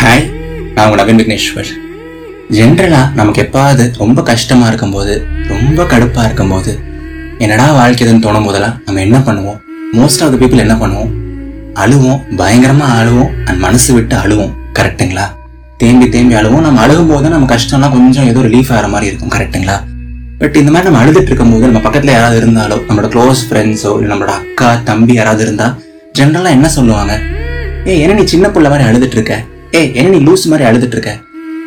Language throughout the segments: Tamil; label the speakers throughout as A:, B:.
A: ஹாய் நான் உங்கள் நவீன் விக்னேஸ்வர் ஜென்ரலாக நமக்கு எப்பாவது ரொம்ப கஷ்டமாக இருக்கும்போது ரொம்ப கடுப்பாக இருக்கும்போது என்னடா வாழ்க்கைதுன்னு தோணும் போதெல்லாம் நம்ம என்ன பண்ணுவோம்? மோஸ்ட் ஆஃப் த பீப்புள் என்ன பண்ணுவோம்? அழுவோம் பயங்கரமாக அழுவோம் அண்ட் மனசு விட்டு அழுவோம். கரெக்ட்டுங்களா தேம்பி தேம்பி அழுவோம். நம்ம அழுகும் போது நம்ம கஷ்டம்லாம் கொஞ்சம் ஏதோ ரிலீஃப் ஆகிற மாதிரி இருக்கும். கரெக்ட்டுங்களா பட் இந்த மாதிரி நம்ம அழுதுட்டு இருக்கும்போது நம்ம பக்கத்தில் யாராவது இருந்தாலோ நம்மளோட க்ளோஸ் ஃப்ரெண்ட்ஸோ இல்லை நம்மளோட அக்கா தம்பி யாராவது இருந்தால் ஜென்ரலாக என்ன சொல்லுவாங்க? ஏ என்ன நீ சின்ன பிள்ளை மாதிரி அழுதுட்டு இருக்க? ஏய் என்ன நீ லூஸ் மாதிரி அழுதுட்டு இருக்க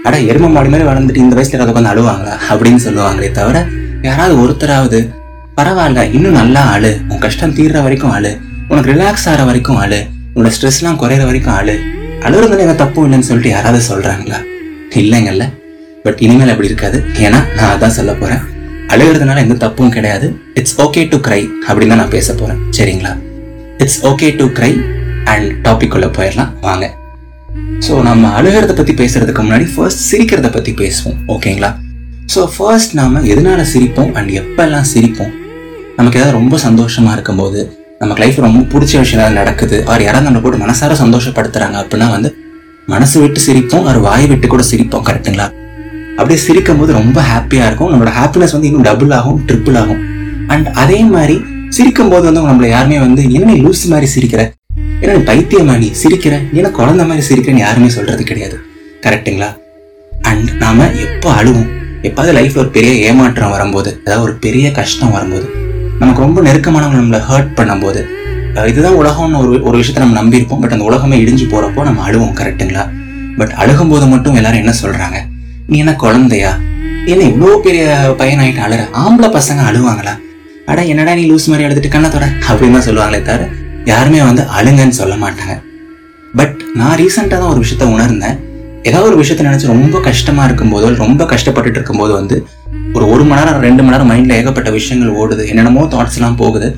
A: அட எரும மாடு மாதிரி வளர்ந்துட்டு இந்த வயசுல யாராவது உட்காந்து அழுவாங்களா? அப்படின்னு சொல்லுவாங்களே தவிர யாராவது ஒருத்தராவது பரவாயில்ல இன்னும் நல்லா ஆளு உன் கஷ்டம் தீர்ற வரைக்கும் ஆளு உனக்கு ரிலாக்ஸ் ஆகிற வரைக்கும் ஆளு உன்னோட ஸ்ட்ரெஸ்லாம் குறையிற வரைக்கும் ஆளு அழுகுறதுல எங்க தப்பும் இல்லைன்னு சொல்லிட்டு யாராவது சொல்றாங்களா? இல்லைங்கல்ல. பட் இனிமேல் அப்படி இருக்காது. ஏன்னா நான் அதான் சொல்ல போறேன். அழுகிறதுனால எந்த தப்பும் கிடையாது. இட்ஸ் ஓகே டு க்ரை அப்படின்னு தான் நான் பேச போறேன். சரிங்களா? It's okay to cry and topic உள்ள போயிடலாம். வாங்க. ஸோ நம்ம அழுகிறத பற்றி பேசுறதுக்கு முன்னாடி ஃபர்ஸ்ட் சிரிக்கிறத பற்றி பேசுவோம் ஓகேங்களா ஸோ ஃபர்ஸ்ட் நாம எதனால சிரிப்போம் அண்ட் எப்போல்லாம் சிரிப்போம்? நமக்கு ஏதாவது ரொம்ப சந்தோஷமா இருக்கும்போது நமக்கு லைஃப் ரொம்ப பிடிச்ச விஷயம் ஏதாவது நடக்குது அவர் யாராவது நம்ம போட்டு மனசார சந்தோஷப்படுத்துறாங்க அப்படின்னா வந்து மனசு விட்டு சிரிப்போம் அவர் வாய் விட்டு கூட சிரிப்போம் கரெக்ட்டுங்களா அப்படியே சிரிக்கும் போது ரொம்ப ஹாப்பியா இருக்கும். நம்மளோட ஹாப்பினஸ் வந்து இன்னும் டபுள் ஆகும் ட்ரிபிள் ஆகும். அண்ட் அதே மாதிரி சிரிக்கும் போது வந்து நம்மள யாருமே வந்து என்ன லூஸ் மாதிரி சிரிக்கிற என்ன பைத்தியமா நீ சிரிக்கிற? ஏன்னா குழந்த குழந்தை மாதிரி சிரிக்கிறேன்னு யாருமே சொல்றது கிடையாது. கரெக்ட்டுங்களா அண்ட் நாம எப்போ அழுவோம்? எப்பாவது லைஃப்ல ஒரு பெரிய ஏமாற்றம் வரும்போது அதாவது ஒரு பெரிய கஷ்டம் வரும்போது நமக்கு ரொம்ப நெருக்கமானவங்க நம்மளை ஹர்ட் பண்ணும்போது இதுதான் உலகம்னு ஒரு ஒரு விஷயத்த நம்ம நம்பியிருப்போம். பட் அந்த உலகமே இடிஞ்சு போறப்போ நம்ம அழுவோம் கரெக்ட்டுங்களா பட் அழுகும் போது மட்டும் எல்லாரும் என்ன சொல்றாங்க? நீ என்ன குழந்தையா? என்ன இவ்வளோ பெரிய பையனாயிட்டு அழுற? ஆம்பளை பசங்க அழுவாங்களா? அட என்னடா நீ லூஸ் மாதிரி எழுதிட்டு கண்ணத்தோட அப்படின்னு தான் சொல்லுவாங்களே தவிர யாருமே வந்து அழுங்கன்னு சொல்ல மாட்டாங்க. பட் நான் ரீசெண்டாக தான் ஒரு விஷயத்த உணர்ந்தேன். ஏதாவது ஒரு விஷயத்த நினச்சி ரொம்ப கஷ்டமாக இருக்கும்போதோ ரொம்ப கஷ்டப்பட்டுட்டு இருக்கும்போது வந்து ஒரு ஒரு மணி நேரம் ரெண்டு மணி நேரம் மைண்டில் ஏகப்பட்ட விஷயங்கள் ஓடுது என்னென்னமோ தாட்ஸ்லாம் போகுது.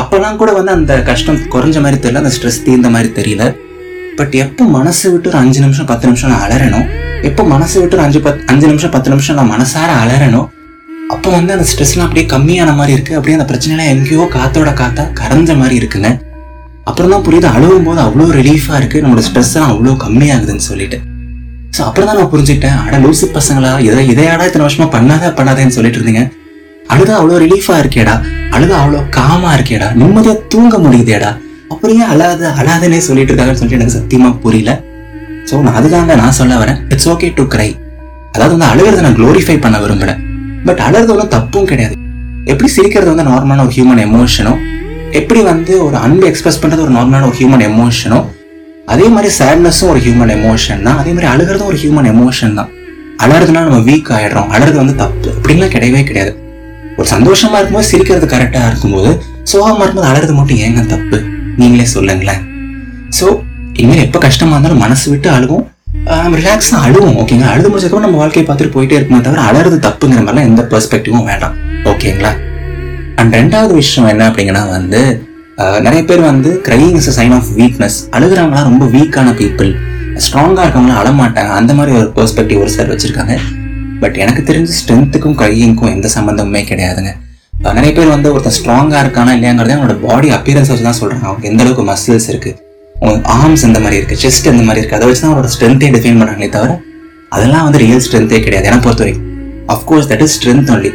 A: அப்போல்லாம் கூட வந்து அந்த கஷ்டம் குறைஞ்ச மாதிரி தெரியல அந்த ஸ்ட்ரெஸ் தீர்ந்த மாதிரி தெரியல. பட் எப்போ மனசு விட்டு ஒரு அஞ்சு நிமிஷம் பத்து நிமிஷம் நான் அலறணும் எப்போ மனசு விட்டு ஒரு அஞ்சு பத் அஞ்சு நிமிஷம் பத்து நிமிஷம் நான் மனசார அலறணும் அப்போ வந்து அந்த ஸ்ட்ரெஸ்லாம் அப்படியே கம்மியான மாதிரி இருக்குது அப்படியே அந்த பிரச்சனைலாம் எங்கேயோ காத்தோட காத்தா கரைஞ்ச மாதிரி இருக்குங்க. அப்புறம் தான் புரியுது அழுகும் போது அவ்வளோ ரிலீஃபா இருக்கு நம்மளோட ஸ்ட்ரெஸ்லாம் அவ்வளோ கம்மியாகுதுன்னு சொல்லிட்டு. ஸோ அப்புறம் தான் நான் புரிஞ்சுக்கிட்டேன் அட லூசு பசங்களா இதை இதையாடா இத்தனை வருஷமா பண்ணாத பண்ணாதேன்னு சொல்லிட்டு இருந்தீங்க. அழுதா அவ்வளோ ரிலீஃபா இருக்கேடா அழுதா அவ்வளோ காமா இருக்கேடா நிம்மதியாக தூங்க முடியுதேடா. அப்புறம் ஏன் அழாத அழாதனே சொல்லிட்டு இருக்காங்கன்னு சொல்லிட்டு எனக்கு சத்தியமா புரியல. ஸோ நான் அதுதாங்க நான் சொல்ல வரேன் இட்ஸ் ஓகே டு கிரை அதாவது வந்து அழுகிறத நான் க்ளோரிஃபை பண்ண விரும்பல பட் அழுறது ஒன்றும் தப்பும் கிடையாது. எப்படி சிரிக்கிறது வந்து நார்மலான ஒரு ஹியூமன் எமோஷனும் எப்படி வந்து ஒரு அன்பு எக்ஸ்பிரஸ் பண்ணுறது ஒரு நார்மலான ஒரு ஹியூமன் எமோஷனோ அதே மாதிரி சேட்னஸும் ஒரு ஹியூமன் எமோஷன் தான். அதே மாதிரி அழுகிறதும் ஒரு ஹியூமன் எமோஷன் தான். அழறதுனால நம்ம வீக் ஆகிடுறோம் அழறது வந்து தப்பு. அப்படின்லாம் கிடையவே கிடையாது. ஒரு சந்தோஷமா இருக்கும்போது சிரிக்கிறது கரெக்டாக இருக்கும்போது சோகமாக இருக்கும்போது அழகிறது மட்டும் ஏங்க தப்பு? நீங்களே சொல்லுங்களேன். ஸோ இனிமேல் எப்போ கஷ்டமாக இருந்தாலும் மனசு விட்டு அழுவோம். ரிலாக்ஸாக அழுவோம் ஓகேங்களா அழுது முடிச்சதுக்கப்புறம் நம்ம வாழ்க்கையை பார்த்துட்டு போயிட்டே இருக்குமே தவிர அழகிறது தப்புங்கிற மாதிரிலாம் எந்த பெர்ஸ்பெக்டிவும் வேண்டாம். ஓகேங்களா அண்ட் ரெண்டாவது விஷயம் என்ன அப்படிங்கன்னா வந்து நிறைய பேர் வந்து crying is a sign of weakness அழுகிறவங்களாம் ரொம்ப வீக்கான பீப்புள் ஸ்ட்ராங்காக இருக்கவங்களாம் அழமாட்டாங்க அந்த மாதிரி ஒரு பெர்ஸ்பெக்டிவ் ஒரு சார் வச்சிருக்காங்க. பட் எனக்கு தெரிஞ்சு ஸ்ட்ரென்த்துக்கும் கிரையிங்க்கும் எந்த சம்மந்தமுமே கிடையாதுங்க. நிறைய பேர் வந்து ஒருத்தன் ஸ்ட்ராங்காக இருக்கானா இல்லையாங்கிறதே அவனோட பாடி அப்பியரன்ஸ் வச்சு தான் சொல்கிறாங்க அவனுக்கு எந்த அளவுக்கு மசில்ஸ் இருக்கு. ஆர்ம்ஸ் இந்த மாதிரி இருக்கு செஸ்ட் இந்த மாதிரி இருக்குது அதை வச்சு தான் அவனோட ஸ்ட்ரென்த்தே டிஃபைன் பண்ணுறாங்களே தவிர அதெல்லாம் வந்து ரியல் ஸ்ட்ரென்த்தே கிடையாது. ஏன்னா பொறுத்த வரைக்கும் of course that is strength only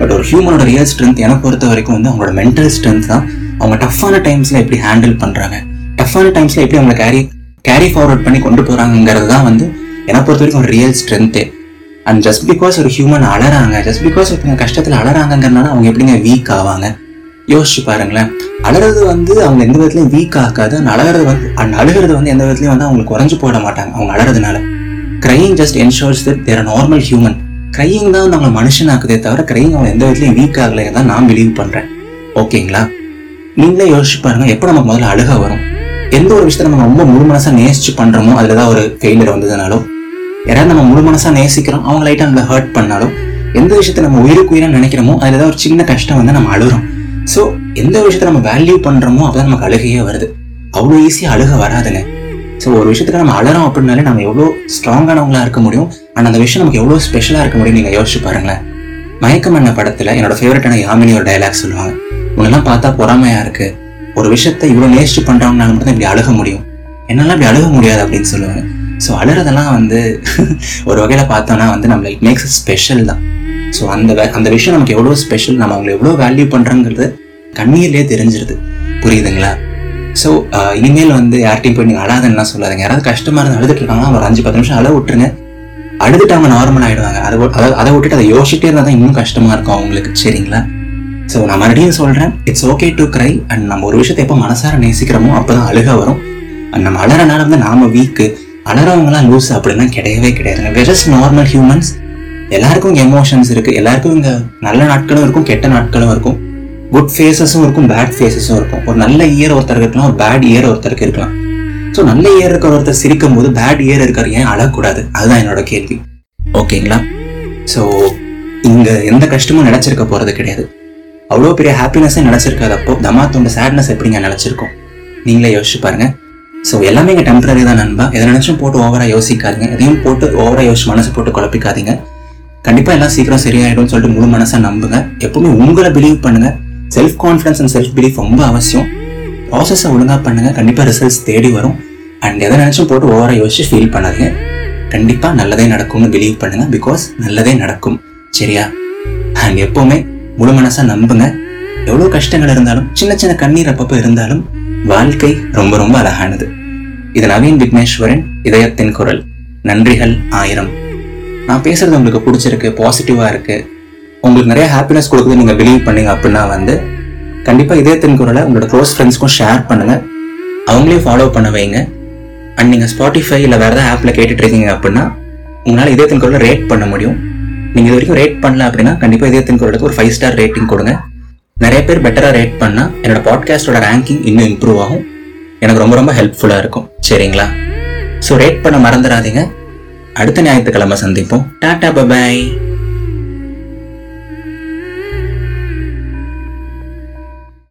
A: but ஒரு ஹியூமனோட ரியல் ஸ்ட்ரென்த் என்னை பொறுத்த வரைக்கும் வந்து அவங்களோட மென்டல் ஸ்ட்ரென்த் தான். அவங்க டஃப்பான டைம்ஸ்ல எப்படி ஹேண்டில் பண்றாங்க. டஃப்பான டைம்ஸ்ல எப்படி அவங்களை கேரி கேரி ஃபார்வர்ட் பண்ணி கொண்டு போகிறாங்கிறது தான் வந்து என்னை பொறுத்த வரைக்கும் ஒரு ரியல் ஸ்ட்ரென்த்தே அண்ட் ஜஸ்ட் பிகாஸ் ஒரு ஹியூமன் அலறாங்க ஜஸ்ட் பிகாஸ் ஒருத்தங்க கஷ்டத்துல அலறாங்கங்கிறனால அவங்க எப்படிங்க வீக் ஆவாங்க? யோசிச்சு பாருங்களேன். அழுறது வந்து அவங்க எந்த விதத்துலயும் வீக் ஆகாது. அந்த அழகிறது வந்து அந்த அழுகிறது வந்து எந்த விதத்துலயும் வந்து அவங்களுக்கு குறைஞ்சு போட மாட்டாங்க. அவங்க அழகிறதுனால crying just ensures that they're normal human crying தான் வந்து அவங்களை மனுஷனாக்குதே தவிர கிரையிங் அவங்க எந்த விதத்துலையும் வீக் ஆகலைன்னு தான் நான் பிலீவ் பண்ணுறேன் ஓகேங்களா நீங்களே யோசிச்சு பாருங்க எப்போ நமக்கு முதல்ல அழுக வரும்? எந்த ஒரு விஷயத்த நம்ம ரொம்ப முழு மனசாக நேசிச்சு பண்ணுறோமோ அதில் தான் ஒரு ஃபெயிலியர் வந்ததுனாலோ யாராவது நம்ம முழு மனசாக நேசிக்கிறோம் அவங்க லைட்டாக நம்மளை ஹர்ட் பண்ணாலோ எந்த விஷயத்த நம்ம உயிருக்கு உயிராக நினைக்கிறோமோ அதில் ஏதாவது ஒரு சின்ன கஷ்டம் வந்து நம்ம அழுகிறோம் ஸோ எந்த விஷயத்த நம்ம வேல்யூ பண்ணுறோமோ அதுதான் நமக்கு அழுகையே வருது. அவ்வளோ ஈஸியாக அழுக வராதுங்க. ஸோ ஒரு விஷயத்துக்கு நம்ம அழறோம் அப்படின்னாலே நம்ம எவ்வளோ ஸ்ட்ராங்கானவங்களா இருக்க முடியும்? அண்ட் அந்த விஷயம் நமக்கு எவ்வளோ ஸ்பெஷலாக இருக்க முடியும் நீங்கள் யோசிச்சு பாருங்களேன். மயக்கம் என்ன படத்தில் என்னோட ஃபேவரட்டான யாமினி ஒரு டைலாக் சொல்லுவாங்க. உன்னெல்லாம் பார்த்தா பொறாமையாக இருக்குது ஒரு விஷயத்த இவ்வளோ நேசிச்சு பண்றவங்கனால மட்டும் தான் இப்படி அழுக முடியும். என்னால் இப்படி அழுக முடியாது அப்படின்னு சொல்லுவாங்க. ஸோ அழுறதெல்லாம் வந்து ஒரு வகையில் பார்த்தோன்னா வந்து நம்மளை இட் மேக்ஸ் ஸ்பெஷல் தான். ஸோ அந்த அந்த விஷயம் நமக்கு எவ்வளோ ஸ்பெஷல் நம்ம அவங்களை எவ்வளோ வேல்யூ பண்ணுறோங்கிறது கண்ணீர்லேயே தெரிஞ்சிருது. புரியுதுங்களா? ஸோ uh, இனிமேல் வந்து யார்ட்டையும் போய் நீங்கள் அழாதன்னா சொல்லாதீங்க. யாராவது கஷ்டமாக இருந்து அழுதுட்டு இருக்காங்கன்னா ஒரு அஞ்சு பத்து நிமிஷம் அழ விட்டுருங்க. அழுதுட்டு அவங்க நார்மல் ஆகிடுவாங்க அதை அதாவது அதை அதை விட்டுட்டு அதை யோசிச்சுட்டே இருந்தால் தான் இன்னும் கஷ்டமாக இருக்கும் அவங்களுக்கு. சரிங்களா? ஸோ நான் மறுபடியும் சொல்கிறேன் it's okay to cry and நம்ம ஒரு விஷயத்தை எப்போ மனசார நேசிக்கிறோமோ அப்போ தான் அழுக வரும். அண்ட் நம்ம அழறனால வந்து நாம வீக்கு அழறவங்களாம் லூஸ் அப்படிலாம் கிடையவே கிடையாதுங்க வெரஸ் நார்மல் ஹியூமன்ஸ் எல்லாருக்கும் இங்கே எமோஷன்ஸ் இருக்கு. எல்லாருக்கும் இங்கே நல்ல நாட்களும் இருக்கும் கெட்ட நாட்களும் இருக்கும். குட் ஃபேஸஸும் இருக்கும் பேட் ஃபேஸஸும் இருக்கும். ஒரு நல்ல இயர் ஒருத்தருக்கு இருக்கலாம் ஒரு பேட் இயர் ஒருத்தருக்கு இருக்கலாம். ஸோ நல்ல இயர் இருக்கிற ஒருத்தர் சிரிக்கும் போது பேட் இயர் இருக்கார் ஏன் அழக்கூடாது? அதுதான் என்னோட கேள்வி. ஓகேங்களா? ஸோ இங்க எந்த கஷ்டமும் நினைச்சிருக்க போறது கிடையாது. அவ்வளோ பெரிய ஹாப்பினஸே தமா தமாத்தோட சேட்னஸ் எப்படிங்க நினச்சிருக்கோம்? நீங்களே யோசிச்சு பாருங்க. ஸோ எல்லாமே இங்கே டெம்பரரி தான் நண்பா. எதை நினைச்சும் போட்டு ஓவராக யோசிக்காதீங்க. எதையும் போட்டு ஓவராக யோசிச்சு மனசு போட்டு குழப்பிக்காதீங்க. கண்டிப்பாக எல்லாம் சீக்கிரம் சரியாயிடும்னு சொல்லிட்டு முழு மனசாக நம்புங்க. எப்பவுமே உங்களை பிலீவ் பண்ணுங்கள் self confidence and self belief ரொம்ப அவசியம். ப்ராசஸை ஒழுங்கா பண்ணுங்க. கண்டிப்பா ரிசல்ட்ஸ் தேடி வரும். அண்ட் எதை நினச்சும் போட்டு ஓவராக யோசிச்சு ஃபீல் பண்ணாதீங்க. கண்டிப்பா நல்லதே நடக்கும்னு பிலீவ் பண்ணுங்க. பிகாஸ் நல்லதே நடக்கும். சரியா? அண்ட் எப்போவுமே முழு மனசாக நம்புங்க. எவ்வளவு கஷ்டங்கள் இருந்தாலும் சின்ன சின்ன கண்ணீர் அப்பப்போ இருந்தாலும் வாழ்க்கை ரொம்ப ரொம்ப அழகானது. இது நவீன் விக்னேஸ்வரன் இதயத்தின் குரல். நன்றிகள் ஆயிரம். நான் பேசுறது உங்களுக்கு பிடிச்சிருக்கு பாசிட்டிவாக இருக்கு. உங்களுக்கு நிறைய ஹாப்பினஸ் கொடுக்குது நீங்க பிலீவ் பண்ணீங்க அப்படின்னா வந்து கண்டிப்பா இதே குரலை உங்களோட க்ளோஸ் ஃப்ரெண்ட்ஸ்க்கும் ஷேர் பண்ணுங்க. அவங்களையும் ஃபாலோ பண்ண வைங்க. அண்ட் நீங்க ஸ்பாட்டிஃபை இல்ல வேற ஏதாவது ஆப்ல கேட்டுட்டு இருக்கீங்க அப்படின்னா உங்களால இதே குரலை ரேட் பண்ண முடியும். நீங்க இது வரைக்கும் ரேட் பண்ணல அப்படின்னா கண்டிப்பா இதே குரலுக்கு ஒரு ஃபைவ் ஸ்டார் ரேட்டிங் கொடுங்க. நிறைய பேர் பெட்டரா ரேட் பண்ணா என்னோட பாட்காஸ்டோட ரேங்கிங் இன்னும் இம்ப்ரூவ் ஆகும். எனக்கு ரொம்ப ரொம்ப ஹெல்ப்ஃபுல்லா இருக்கும். சரிங்களா? ஸோ ரேட் பண்ண மறந்துடாதீங்க. அடுத்த ஞாயிற்றுக்கிழமை சந்திப்போம். டாடா பபாய்